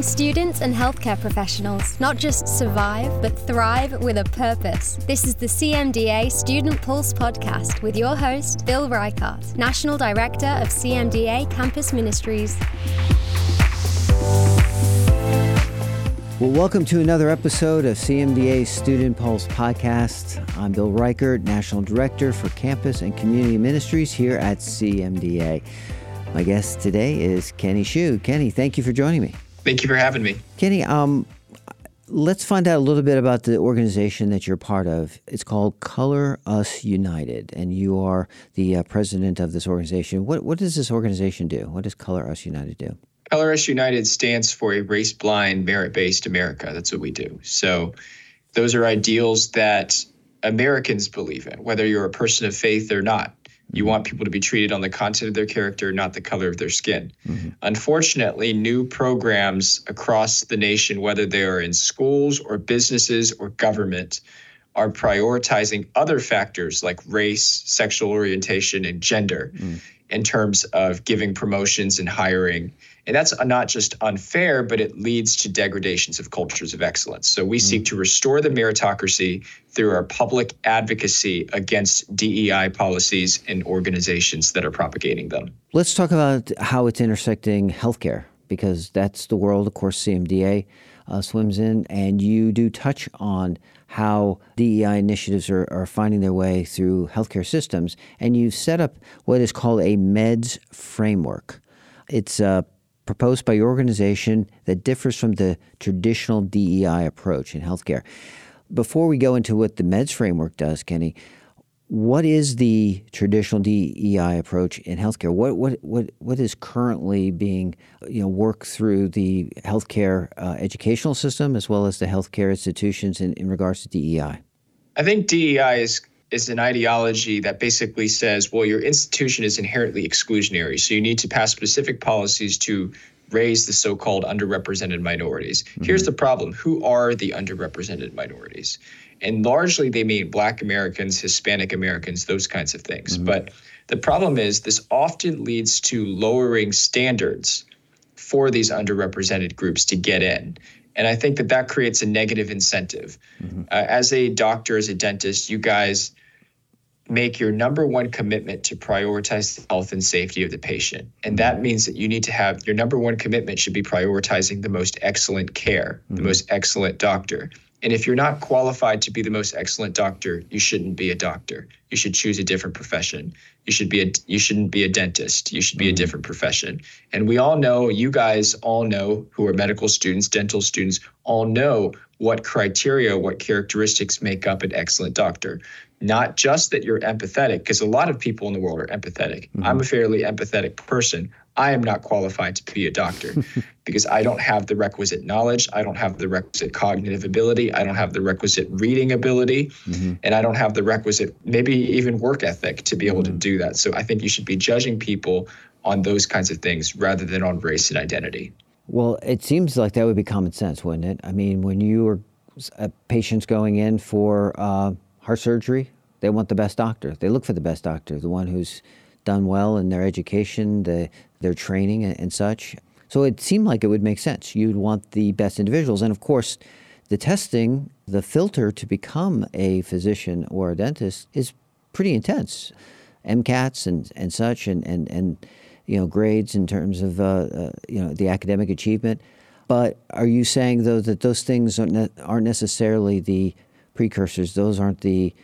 helping students and healthcare professionals not just survive, but thrive with a purpose. This is the CMDA Student Pulse podcast with your host, Bill Reichart, National Director of CMDA Campus Ministries. Well, welcome to another episode of CMDA Student Pulse Podcast. I'm Bill Reichert, National Director for Campus and Community Ministries here at CMDA. My guest today is Kenny Xu. Kenny, thank you for joining me. Thank you for having me. Kenny, um, let's find out a little bit about the organization that you're part of. It's called Color Us United, and you are the uh, president of this organization. What, what does this organization do? What does Color Us United do? Color Us United stands for a race blind, merit based America. That's what we do. So, those are ideals that Americans believe in, whether you're a person of faith or not. You want people to be treated on the content of their character, not the color of their skin. Mm-hmm. Unfortunately, new programs across the nation, whether they are in schools or businesses or government, are prioritizing other factors like race, sexual orientation, and gender mm. in terms of giving promotions and hiring and that's not just unfair, but it leads to degradations of cultures of excellence. So we mm seek to restore the meritocracy through our public advocacy against DEI policies and organizations that are propagating them. Let's talk about how it's intersecting healthcare, because that's the world, of course, CMDA uh, swims in. And you do touch on how DEI initiatives are, are finding their way through healthcare systems. And you've set up what is called a MEDS framework. It's a proposed by your organization that differs from the traditional DEI approach in healthcare. Before we go into what the MEDS framework does, Kenny, what is the traditional DEI approach in healthcare? What what what what is currently being you know worked through the healthcare uh, educational system as well as the healthcare institutions in, in regards to DEI? I think DEI is is an ideology that basically says, well, your institution is inherently exclusionary. So you need to pass specific policies to raise the so called underrepresented minorities. Mm-hmm. Here's the problem who are the underrepresented minorities? And largely they mean Black Americans, Hispanic Americans, those kinds of things. Mm-hmm. But the problem is this often leads to lowering standards for these underrepresented groups to get in. And I think that that creates a negative incentive. Mm-hmm. Uh, as a doctor, as a dentist, you guys make your number one commitment to prioritize the health and safety of the patient. And that means that you need to have your number one commitment should be prioritizing the most excellent care, mm-hmm. the most excellent doctor. And if you're not qualified to be the most excellent doctor, you shouldn't be a doctor. You should choose a different profession. You should be a you shouldn't be a dentist. You should be mm-hmm. a different profession. And we all know, you guys all know who are medical students, dental students, all know what criteria, what characteristics make up an excellent doctor not just that you're empathetic, because a lot of people in the world are empathetic. Mm-hmm. I'm a fairly empathetic person. I am not qualified to be a doctor because I don't have the requisite knowledge. I don't have the requisite cognitive ability. I don't have the requisite reading ability. Mm-hmm. And I don't have the requisite, maybe even work ethic to be able mm-hmm. to do that. So I think you should be judging people on those kinds of things rather than on race and identity. Well, it seems like that would be common sense, wouldn't it? I mean, when you are uh, patients going in for, uh, heart surgery, they want the best doctor. They look for the best doctor, the one who's done well in their education, the, their training, and, and such. So it seemed like it would make sense. You'd want the best individuals. And of course, the testing, the filter to become a physician or a dentist is pretty intense. MCATs and, and such, and, and, and you know grades in terms of uh, uh, you know the academic achievement. But are you saying though that those things aren't, ne- aren't necessarily the precursors. Those aren't the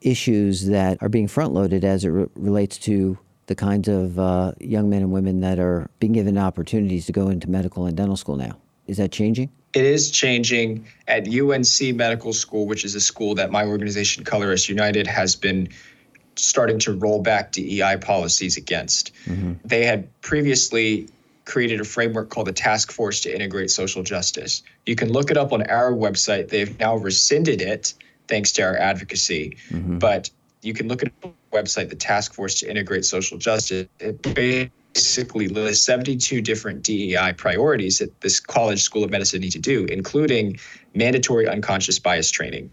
issues that are being front loaded as it re- relates to the kinds of uh, young men and women that are being given opportunities to go into medical and dental school now. Is that changing? It is changing at UNC Medical School, which is a school that my organization, Color Us United, has been starting to roll back DEI policies against. Mm-hmm. They had previously created a framework called the Task Force to Integrate Social Justice. You can look it up on our website. They've now rescinded it thanks to our advocacy. Mm-hmm. But you can look at the website, the Task Force to Integrate Social Justice. It basically lists 72 different DEI priorities that this college school of medicine need to do, including mandatory unconscious bias training.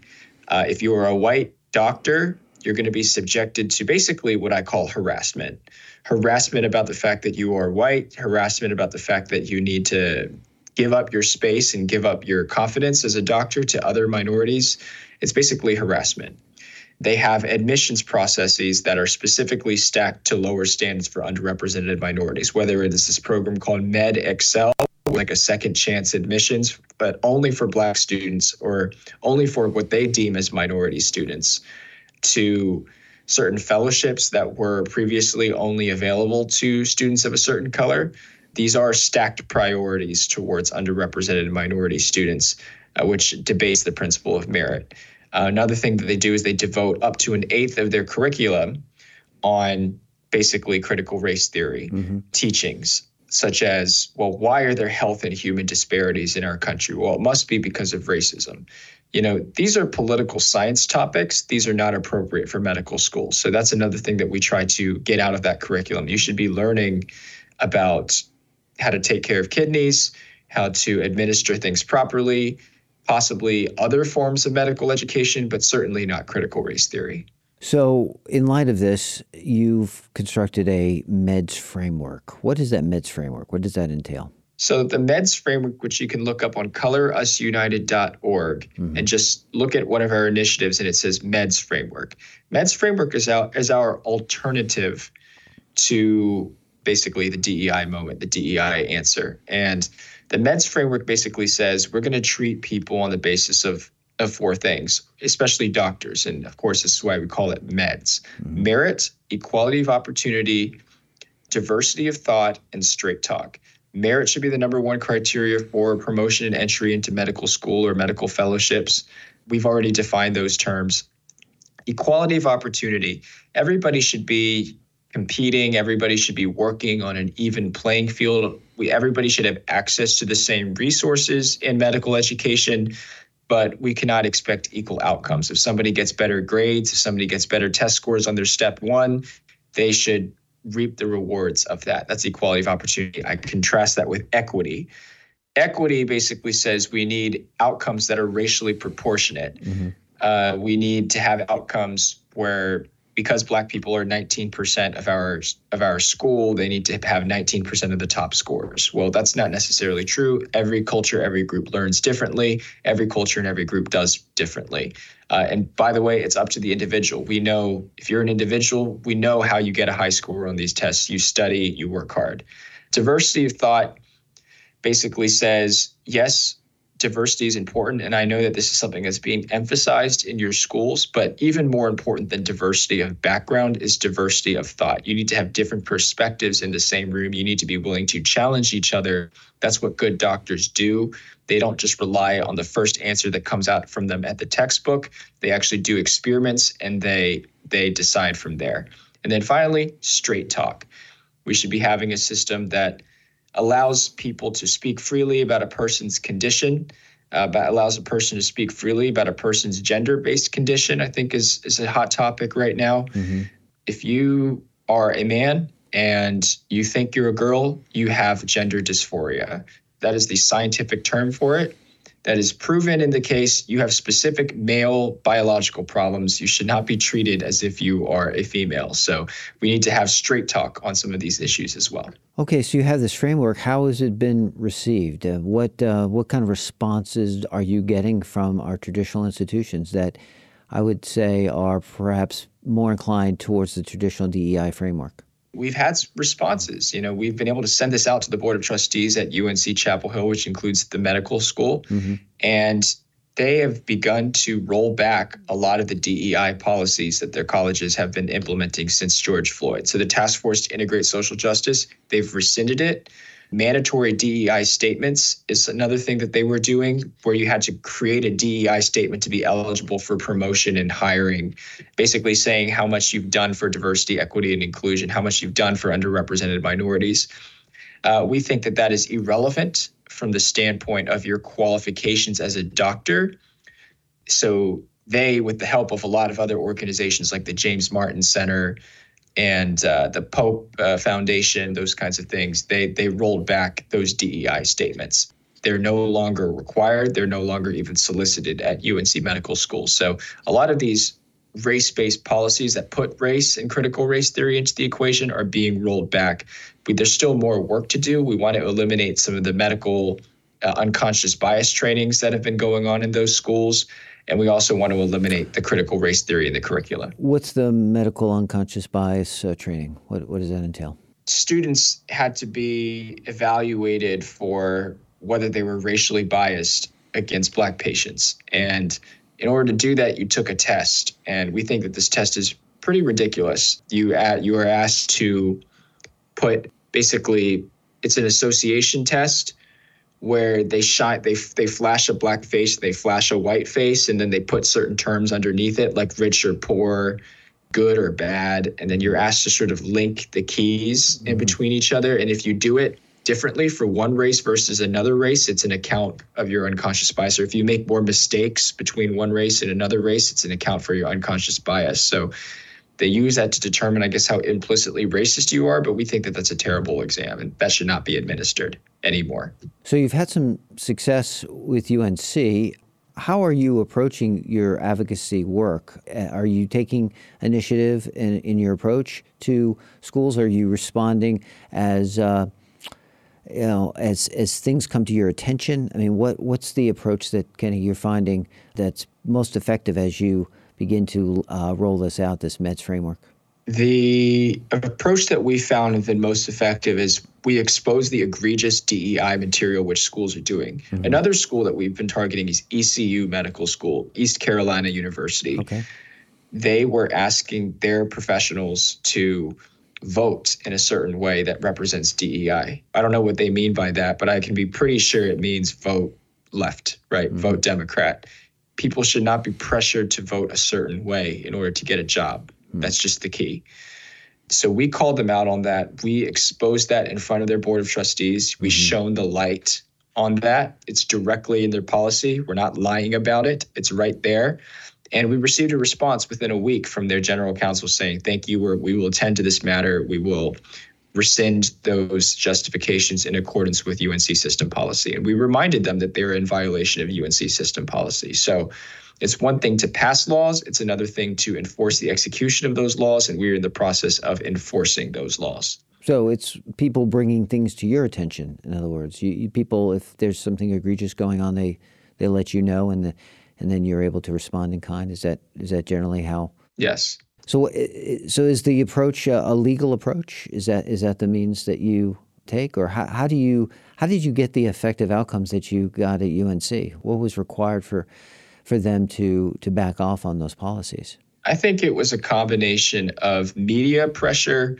Uh, if you are a white doctor, you're going to be subjected to basically what I call harassment. Harassment about the fact that you are white, harassment about the fact that you need to give up your space and give up your confidence as a doctor to other minorities, it's basically harassment. They have admissions processes that are specifically stacked to lower standards for underrepresented minorities, whether it is this program called Med Excel, like a second chance admissions, but only for Black students or only for what they deem as minority students, to certain fellowships that were previously only available to students of a certain color. These are stacked priorities towards underrepresented minority students, uh, which debates the principle of merit. Uh, another thing that they do is they devote up to an eighth of their curriculum on basically critical race theory mm-hmm. teachings, such as, well, why are there health and human disparities in our country? Well, it must be because of racism. You know, these are political science topics. These are not appropriate for medical school. So that's another thing that we try to get out of that curriculum. You should be learning about how to take care of kidneys, how to administer things properly, possibly other forms of medical education, but certainly not critical race theory. So, in light of this, you've constructed a MEDS framework. What is that MEDS framework? What does that entail? So, the MEDS framework, which you can look up on colorusunited.org mm-hmm. and just look at one of our initiatives, and it says MEDS framework. MEDS framework is our, is our alternative to basically the DEI moment, the DEI answer. And the MEDS framework basically says we're going to treat people on the basis of of four things, especially doctors. And of course, this is why we call it MEDS mm-hmm. merit, equality of opportunity, diversity of thought, and straight talk. Merit should be the number one criteria for promotion and entry into medical school or medical fellowships. We've already defined those terms. Equality of opportunity. Everybody should be competing. Everybody should be working on an even playing field. We everybody should have access to the same resources in medical education, but we cannot expect equal outcomes. If somebody gets better grades, if somebody gets better test scores on their step 1, they should reap the rewards of that. That's equality of opportunity. I contrast that with equity. Equity basically says we need outcomes that are racially proportionate. Mm-hmm. Uh, we need to have outcomes where because black people are 19% of our of our school they need to have 19% of the top scores. Well that's not necessarily true. Every culture every group learns differently. Every culture and every group does differently. Uh, and by the way it's up to the individual. We know if you're an individual we know how you get a high score on these tests. You study you work hard. Diversity of thought basically says yes diversity is important. And I know that this is something that's being emphasized in your schools, but even more important than diversity of background is diversity of thought. You need to have different perspectives in the same room. You need to be willing to challenge each other. That's what good doctors do. They don't just rely on the first answer that comes out from them at the textbook. They actually do experiments and they they decide from there. And then finally, straight talk. We should be having a system that allows people to speak freely about a person's condition, uh, but allows a person to speak freely about a person's gender-based condition. I think is is a hot topic right now. Mm-hmm. If you are a man and you think you're a girl, you have gender dysphoria. That is the scientific term for it that is proven in the case you have specific male biological problems. You should not be treated as if you are a female. So we need to have straight talk on some of these issues as well. Okay, so you have this framework. How has it been received? Uh, what uh, what kind of responses are you getting from our traditional institutions that I would say are perhaps more inclined towards the traditional DEI framework? We've had responses. You know, we've been able to send this out to the board of trustees at UNC Chapel Hill, which includes the medical school, mm-hmm. and they have begun to roll back a lot of the DEI policies that their colleges have been implementing since George Floyd. So the task force to integrate social justice, they've rescinded it mandatory DEI statements is another thing that they were doing, where you had to create a DEI statement to be eligible for promotion and hiring, basically saying how much you've done for diversity, equity, and inclusion, how much you've done for underrepresented minorities. Uh, we think that that is irrelevant from the standpoint of your qualifications as a doctor. So they, with the help of a lot of other organizations like the James Martin Center, and uh, the Pope uh, Foundation, those kinds of things, they they rolled back those DEI statements. They're no longer required. They're no longer even solicited at UNC medical school. So a lot of these race-based policies that put race and critical race theory into the equation are being rolled back. But there's still more work to do. We want to eliminate some of the medical uh, unconscious bias trainings that have been going on in those schools. And we also want to eliminate the critical race theory in the curricula. What's the medical unconscious bias uh, training? What, what does that entail? Students had to be evaluated for whether they were racially biased against Black patients. And in order to do that, you took a test. And we think that this test is pretty ridiculous. You, at, you are asked to put basically, it's an association test where they shine they they flash a black face, they flash a white face, and then they put certain terms underneath it, like rich or poor, good or bad, and then you're asked to sort of link the keys mm-hmm. in between each other. And if you do it differently for one race versus another race, it's an account of your unconscious bias. Or if you make more mistakes between one race and another race, it's an account for your unconscious bias. So they use that to determine, I guess, how implicitly racist you are, but we think that that's a terrible exam and that should not be administered anymore. So you've had some success with UNC. How are you approaching your advocacy work? Uh, are you taking initiative in, in your approach to schools? Are you responding as uh, you know as as things come to your attention? I mean, what what's the approach that Kenny you're finding that's most effective as you begin to uh, roll this out, this MEDS framework? The approach that we found has been most effective is we expose the egregious DEI material which schools are doing. Mm-hmm. Another school that we've been targeting is ECU Medical School, East Carolina University. Okay. They were asking their professionals to vote in a certain way that represents DEI. I don't know what they mean by that, but I can be pretty sure it means vote left, right? Mm-hmm. Vote Democrat people should not be pressured to vote a certain way in order to get a job. Mm. That's just the key. So we called them out on that. We exposed that in front of their board of trustees. We mm-hmm. shone the light on that. It's directly in their policy. We're not lying about it. It's right there. And we received a response within a week from their general counsel saying, "Thank you. We're, we will attend to this matter. We will rescind those justifications in accordance with UNC system policy. And we reminded them that they're in violation of UNC system policy. So it's one thing to pass laws, it's another thing to enforce the execution of those laws. And we're in the process of enforcing those laws. So it's people bringing things to your attention. In other words, you, you people, if there's something egregious going on, they they let you know, and the, and then you're able to respond in kind. Is that is that generally how? Yes. So, so is the approach a, legal approach? Is that is that the means that you take, or how, how do you how did you get the effective outcomes that you got at UNC? What was required for for them to to back off on those policies? I think it was a combination of media pressure,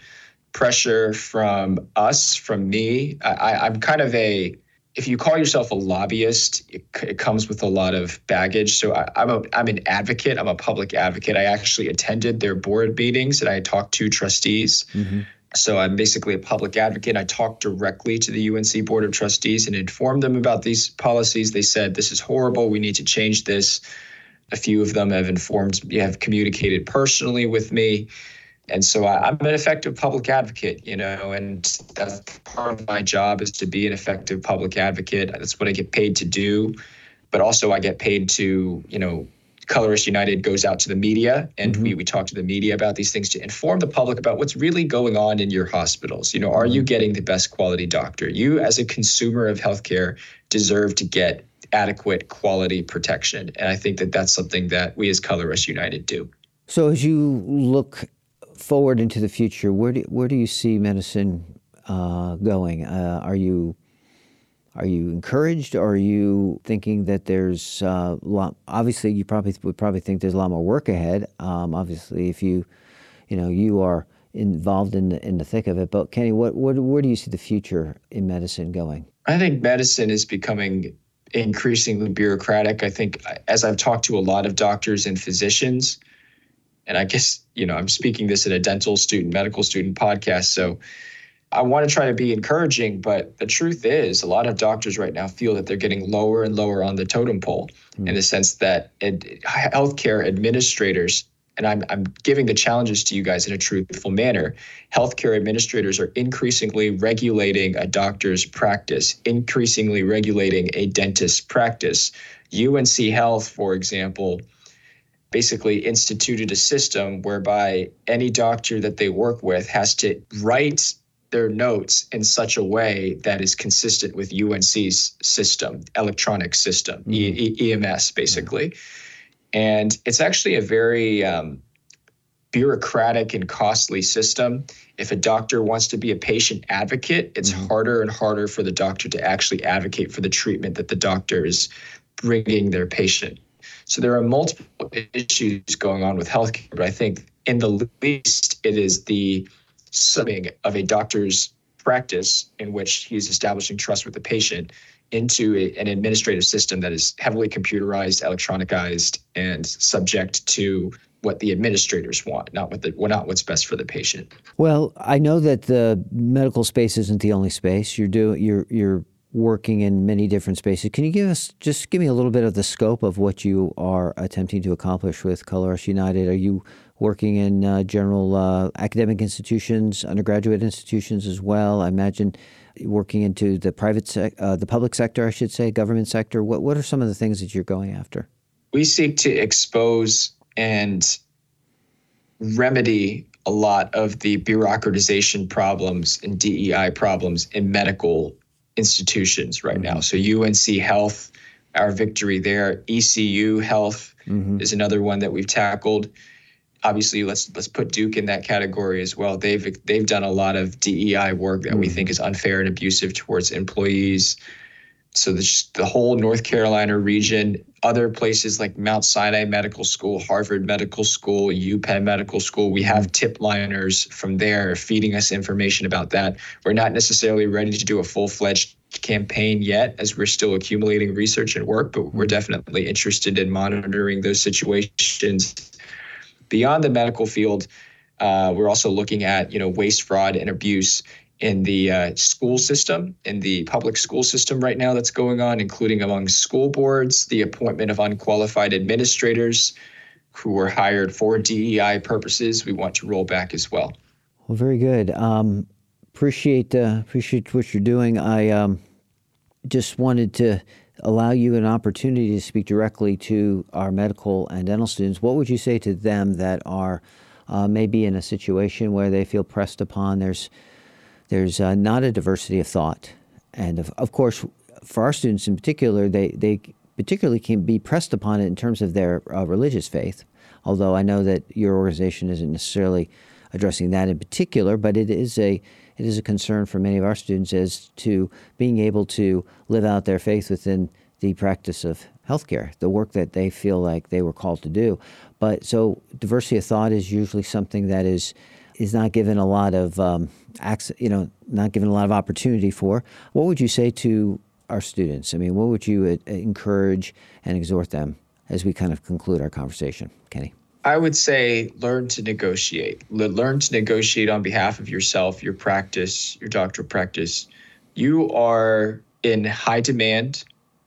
pressure from us, from me. I, I'm kind of a if you call yourself a lobbyist, it, it, comes with a lot of baggage. So I, am a I'm an advocate. I'm a public advocate. I actually attended their board meetings and I talked to trustees. Mm-hmm. So I'm basically a public advocate. I talked directly to the UNC board of trustees and informed them about these policies. They said this is horrible. We need to change this. A few of them have informed, me, have communicated personally with me and so I, am an effective public advocate, you know, and that's part of my job is to be an effective public advocate. That's what I get paid to do. But also, I get paid to, you know, Color Us United goes out to the media and mm-hmm. we, we talk to the media about these things to inform the public about what's really going on in your hospitals. You know, are you mm-hmm. getting the best quality doctor? You, as a consumer of healthcare, deserve to get adequate quality protection. And I think that that's something that we as Color Us United do. So, as you look forward into the future, where do where do you see medicine uh, going? Uh, are you are you encouraged? Or are you thinking that there's uh, a lot? Obviously, you probably would probably think there's a lot more work ahead. Um, obviously, if you you know you are involved in the, in the thick of it. But Kenny, what, what where do you see the future in medicine going? I think medicine is becoming increasingly bureaucratic. I think as I've talked to a lot of doctors and physicians, and I guess, you know, I'm speaking this in a dental student, medical student podcast. So I want to try to be encouraging, but the truth is, a lot of doctors right now feel that they're getting lower and lower on the totem pole mm. in the sense that it, healthcare administrators, and I'm, I'm giving the challenges to you guys in a truthful manner, healthcare administrators are increasingly regulating a doctor's practice, increasingly regulating a dentist's practice. UNC Health, for example, basically instituted a system whereby any doctor that they work with has to write their notes in such a way that is consistent with UNC's system, electronic system, mm-hmm. e- EMS, basically. And it's actually a very um, bureaucratic and costly system. If a doctor wants to be a patient advocate, it's mm-hmm. harder and harder for the doctor to actually advocate for the treatment that the doctor is bringing their patient. So there are multiple issues going on with healthcare, but I think in the least, it is the summing of a doctor's practice in which he's establishing trust with the patient into a, an administrative system that is heavily computerized, electronicized, and subject to what the administrators want, not what the well, not what's best for the patient. Well, I know that the medical space isn't the only space. You're doing you're you're working in many different spaces. Can you give us just give me a little bit of the scope of what you are attempting to accomplish with Color Us United? Are you working in uh, general uh, academic institutions, undergraduate institutions as well. I imagine working into the private, sec- uh, the public sector, I should say, government sector. What what are some of the things that you're going after? We seek to expose and remedy a lot of the bureaucratization problems and DEI problems in medical institutions right now. So UNC Health, our victory there. ECU Health mm-hmm. is another one that we've tackled obviously let's let's put Duke in that category as well. They've they've done a lot of DEI work that we mm. think is unfair and abusive towards employees. So the, the whole North Carolina region, other places like Mount Sinai Medical School, Harvard Medical School, UPenn Medical School, we have tip liners from there feeding us information about that. We're not necessarily ready to do a full fledged campaign yet as we're still accumulating research and work, but we're definitely interested in monitoring those situations beyond the medical field, uh, we're also looking at you know waste, fraud, and abuse in the uh, school system, in the public school system right now that's going on, including among school boards, the appointment of unqualified administrators who were hired for DEI purposes. We want to roll back as well. Well, very good. Um, appreciate uh, appreciate what you're doing. I um, just wanted to allow you an opportunity to speak directly to our medical and dental students, what would you say to them that are uh, maybe in a situation where they feel pressed upon? There's there's uh, not a diversity of thought, and of, of course, for our students in particular, they they particularly can be pressed upon it in terms of their uh, religious faith. Although I know that your organization isn't necessarily addressing that in particular, but it is a it is a concern for many of our students as to being able to live out their faith within the practice of healthcare, the work that they feel like they were called to do. But so diversity of thought is usually something that is is not given a lot of um, access, you know, not given a lot of opportunity for. What would you say to our students? I mean, what would you uh, encourage and exhort them as we kind of conclude our conversation, Kenny? I would say learn to negotiate. Learn to negotiate on behalf of yourself, your practice, your doctoral practice. You are in high demand.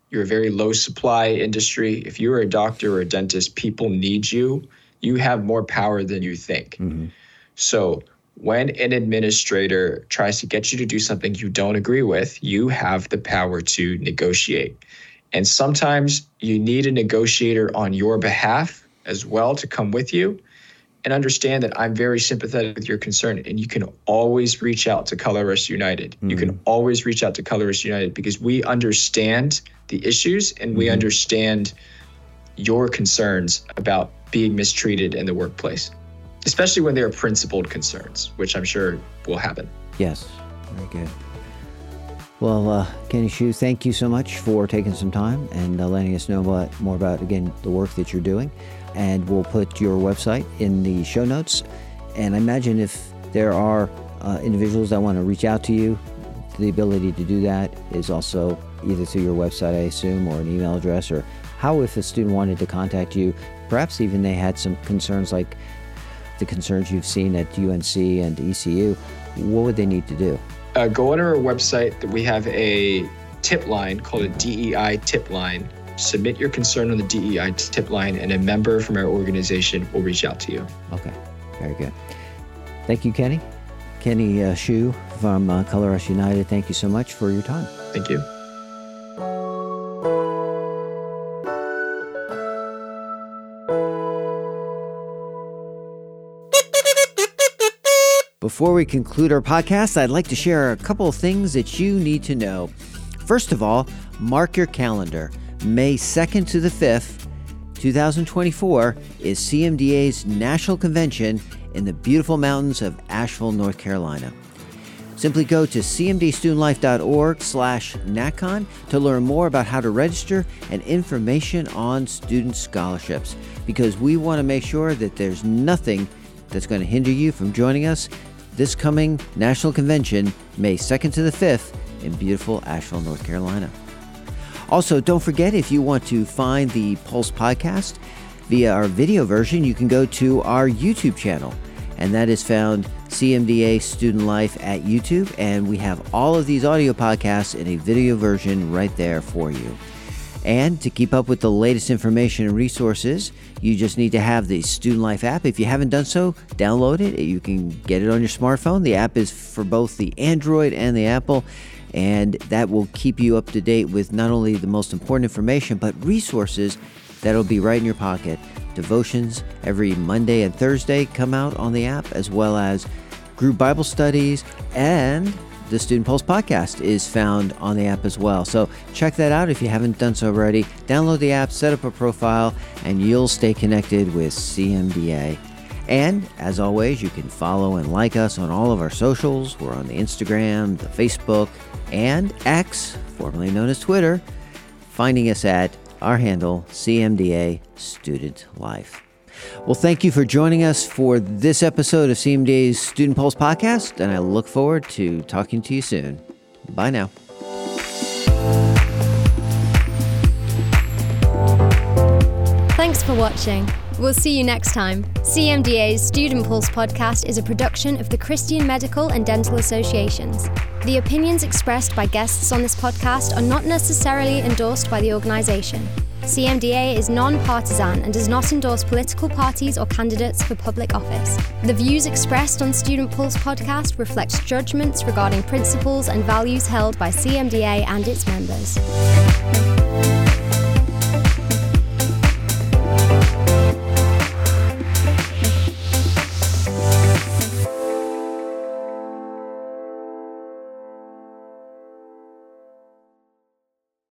You're a very low supply industry. If you're a doctor or a dentist, people need you. You have more power than you think. Mm-hmm. So when an administrator tries to get you to do something you don't agree with, you have the power to negotiate. And sometimes you need a negotiator on your behalf as well to come with you and understand that I'm very sympathetic with your concern. And you can always reach out to Color Us United. Mm-hmm. You can mm-hmm. always reach out to Color Us United because we understand the issues and we understand your concerns about being mistreated in the workplace, especially when there are principled concerns, which I'm sure will happen. Yes, very good. Well, uh, Kenny Xu, thank you so much for taking some time and uh, letting us know more about, again, the work that you're doing and we'll put your website in the show notes. And I imagine if there are uh, individuals that want to reach out to you, the ability to do that is also either through your website, I assume, or an email address, or how if a student wanted to contact you, perhaps even they had some concerns like the concerns you've seen at UNC and ECU, what would they need to do? Uh, go on our website. We have a tip line called a DEI tip line submit your concern on the DEI tip line, and a member from our organization will reach out to you. Okay, very good. Thank you, Kenny. Kenny uh, Xu from uh, Color Us United, thank you so much for your time. Thank you. Before we conclude our podcast, I'd like to share a couple of things that you need to know. First of all, mark your calendar. May 2nd to the 5th, 2024, is CMDA's National Convention in the beautiful mountains of Asheville, North Carolina. Simply go to cmdstudentlife.org slash NatCon to learn more about how to register and information on student scholarships because we want to make sure that there's nothing that's going to hinder you from joining us this coming National Convention, May 2nd to the 5th in beautiful Asheville, North Carolina. Also, don't forget if you want to find the Pulse podcast via our video version, you can go to our YouTube channel, and that is found CMDA Student Life at YouTube, and we have all of these audio podcasts in a video version right there for you. And to keep up with the latest information and resources, you just need to have the Student Life app. If you haven't done so, download it. You can get it on your smartphone. The app is for both the Android and the Apple, and that will keep you up to date with not only the most important information, but resources that'll be right in your pocket. Devotions every Monday and Thursday come out on the app, as well as group Bible studies, and the Student Pulse podcast is found on the app as well. So check that out if you haven't done so already. Download the app, set up a profile, and you'll stay connected with CMDA. And as always, you can follow and like us on all of our socials. We're on the Instagram, the Facebook, and X, formerly known as Twitter, finding us at our handle CMDA Student Life. Well, thank you for joining us for this episode of CMDA's Student Pulse podcast, and I look forward to talking to you soon. Bye now. Thanks for watching. We'll see you next time. CMDA's Student Pulse podcast is a production of the Christian Medical and Dental Associations. The opinions expressed by guests on this podcast are not necessarily endorsed by the organisation. CMDA is non partisan and does not endorse political parties or candidates for public office. The views expressed on Student Pulse podcast reflect judgments regarding principles and values held by CMDA and its members.